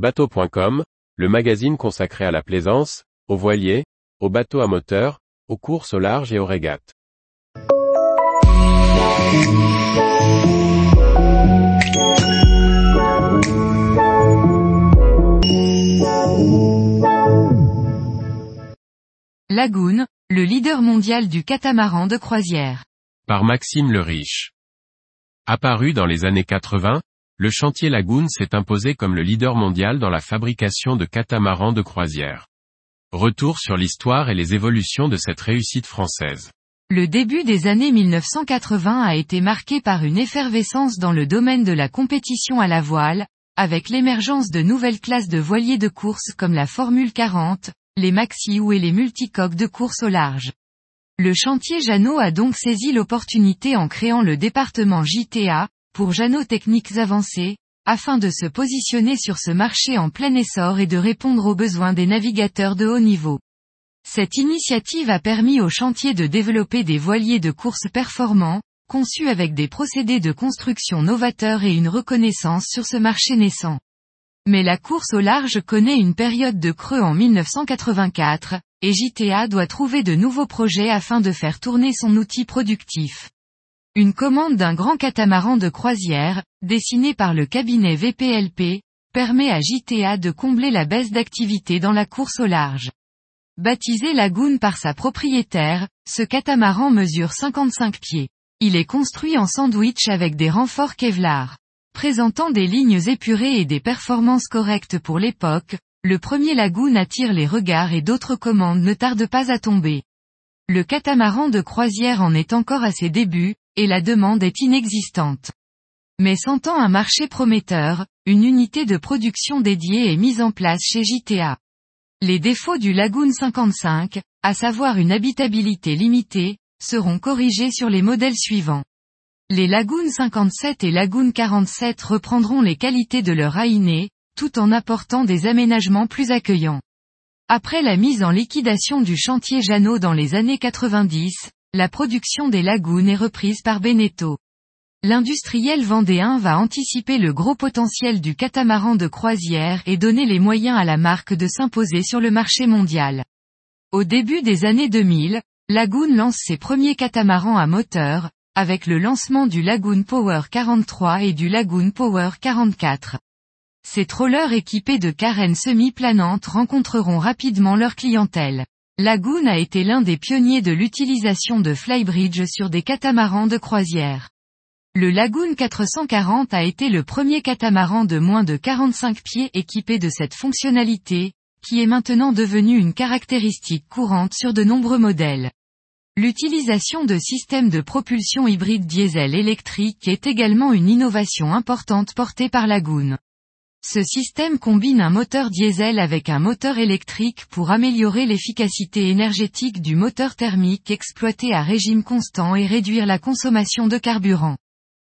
Bateau.com, le magazine consacré à la plaisance, aux voiliers, aux bateaux à moteur, aux courses au large et aux régates. Lagoon, le leader mondial du catamaran de croisière. Par Maxime le Riche. Apparu dans les années 80, le chantier Lagoon s'est imposé comme le leader mondial dans la fabrication de catamarans de croisière. Retour sur l'histoire et les évolutions de cette réussite française. Le début des années 1980 a été marqué par une effervescence dans le domaine de la compétition à la voile, avec l'émergence de nouvelles classes de voiliers de course comme la Formule 40, les maxi ou et les multicoques de course au large. Le chantier Jeannot a donc saisi l'opportunité en créant le département JTA, pour Jeannot Techniques Avancées, afin de se positionner sur ce marché en plein essor et de répondre aux besoins des navigateurs de haut niveau. Cette initiative a permis au chantier de développer des voiliers de course performants, conçus avec des procédés de construction novateurs et une reconnaissance sur ce marché naissant. Mais la course au large connaît une période de creux en 1984, et JTA doit trouver de nouveaux projets afin de faire tourner son outil productif. Une commande d'un grand catamaran de croisière, dessiné par le cabinet VPLP, permet à JTA de combler la baisse d'activité dans la course au large. Baptisé Lagoon par sa propriétaire, ce catamaran mesure 55 pieds. Il est construit en sandwich avec des renforts Kevlar. Présentant des lignes épurées et des performances correctes pour l'époque, le premier Lagoon attire les regards et d'autres commandes ne tardent pas à tomber. Le catamaran de croisière en est encore à ses débuts, et la demande est inexistante. Mais sentant un marché prometteur, une unité de production dédiée est mise en place chez JTA. Les défauts du Lagoon 55, à savoir une habitabilité limitée, seront corrigés sur les modèles suivants. Les Lagoon 57 et Lagoon 47 reprendront les qualités de leur AINE, tout en apportant des aménagements plus accueillants. Après la mise en liquidation du chantier Jeannot dans les années 90, la production des Lagoon est reprise par Beneteau. L'industriel vendéen va anticiper le gros potentiel du catamaran de croisière et donner les moyens à la marque de s'imposer sur le marché mondial. Au début des années 2000, Lagoon lance ses premiers catamarans à moteur, avec le lancement du Lagoon Power 43 et du Lagoon Power 44. Ces trollers équipés de carènes semi-planantes rencontreront rapidement leur clientèle. Lagoon a été l'un des pionniers de l'utilisation de flybridge sur des catamarans de croisière. Le Lagoon 440 a été le premier catamaran de moins de 45 pieds équipé de cette fonctionnalité, qui est maintenant devenue une caractéristique courante sur de nombreux modèles. L'utilisation de systèmes de propulsion hybride diesel-électrique est également une innovation importante portée par Lagoon. Ce système combine un moteur diesel avec un moteur électrique pour améliorer l'efficacité énergétique du moteur thermique exploité à régime constant et réduire la consommation de carburant.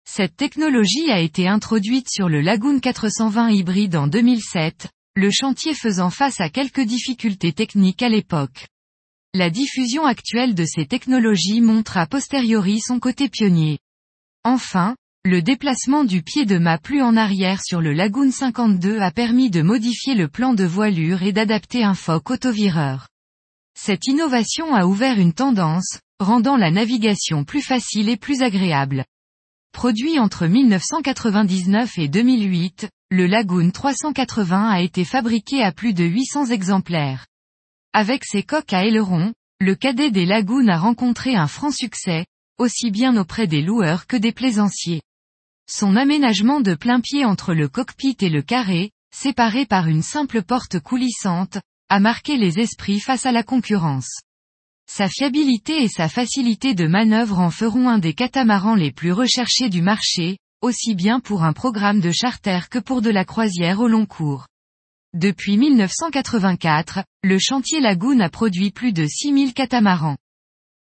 Cette technologie a été introduite sur le Lagoon 420 hybride en 2007, le chantier faisant face à quelques difficultés techniques à l'époque. La diffusion actuelle de ces technologies montre a posteriori son côté pionnier. Enfin, le déplacement du pied de mât plus en arrière sur le Lagoon 52 a permis de modifier le plan de voilure et d'adapter un foc autovireur. Cette innovation a ouvert une tendance, rendant la navigation plus facile et plus agréable. Produit entre 1999 et 2008, le Lagoon 380 a été fabriqué à plus de 800 exemplaires. Avec ses coques à ailerons, le cadet des Lagoons a rencontré un franc succès, aussi bien auprès des loueurs que des plaisanciers. Son aménagement de plein pied entre le cockpit et le carré, séparé par une simple porte coulissante, a marqué les esprits face à la concurrence. Sa fiabilité et sa facilité de manœuvre en feront un des catamarans les plus recherchés du marché, aussi bien pour un programme de charter que pour de la croisière au long cours. Depuis 1984, le chantier Lagoon a produit plus de 6000 catamarans.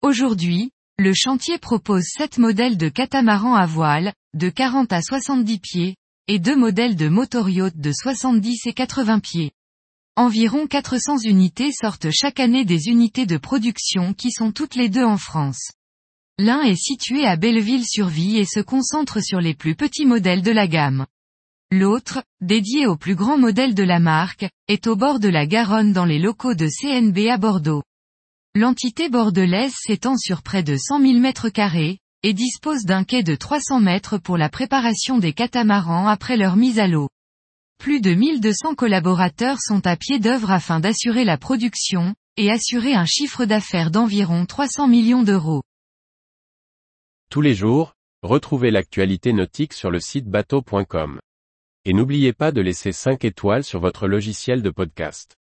Aujourd'hui, le chantier propose 7 modèles de catamarans à voile, de 40 à 70 pieds, et deux modèles de motoryacht de 70 et 80 pieds. Environ 400 unités sortent chaque année des unités de production qui sont toutes les deux en France. L'un est situé à Belleville-sur-Vie et se concentre sur les plus petits modèles de la gamme. L'autre, dédié au plus grand modèle de la marque, est au bord de la Garonne dans les locaux de CNB à Bordeaux. L'entité bordelaise s'étend sur près de 100 000 mètres carrés, et dispose d'un quai de 300 mètres pour la préparation des catamarans après leur mise à l'eau. Plus de 1200 collaborateurs sont à pied d'œuvre afin d'assurer la production, et assurer un chiffre d'affaires d'environ 300 millions d'euros. Tous les jours, retrouvez l'actualité nautique sur le site bateau.com. Et n'oubliez pas de laisser 5 étoiles sur votre logiciel de podcast.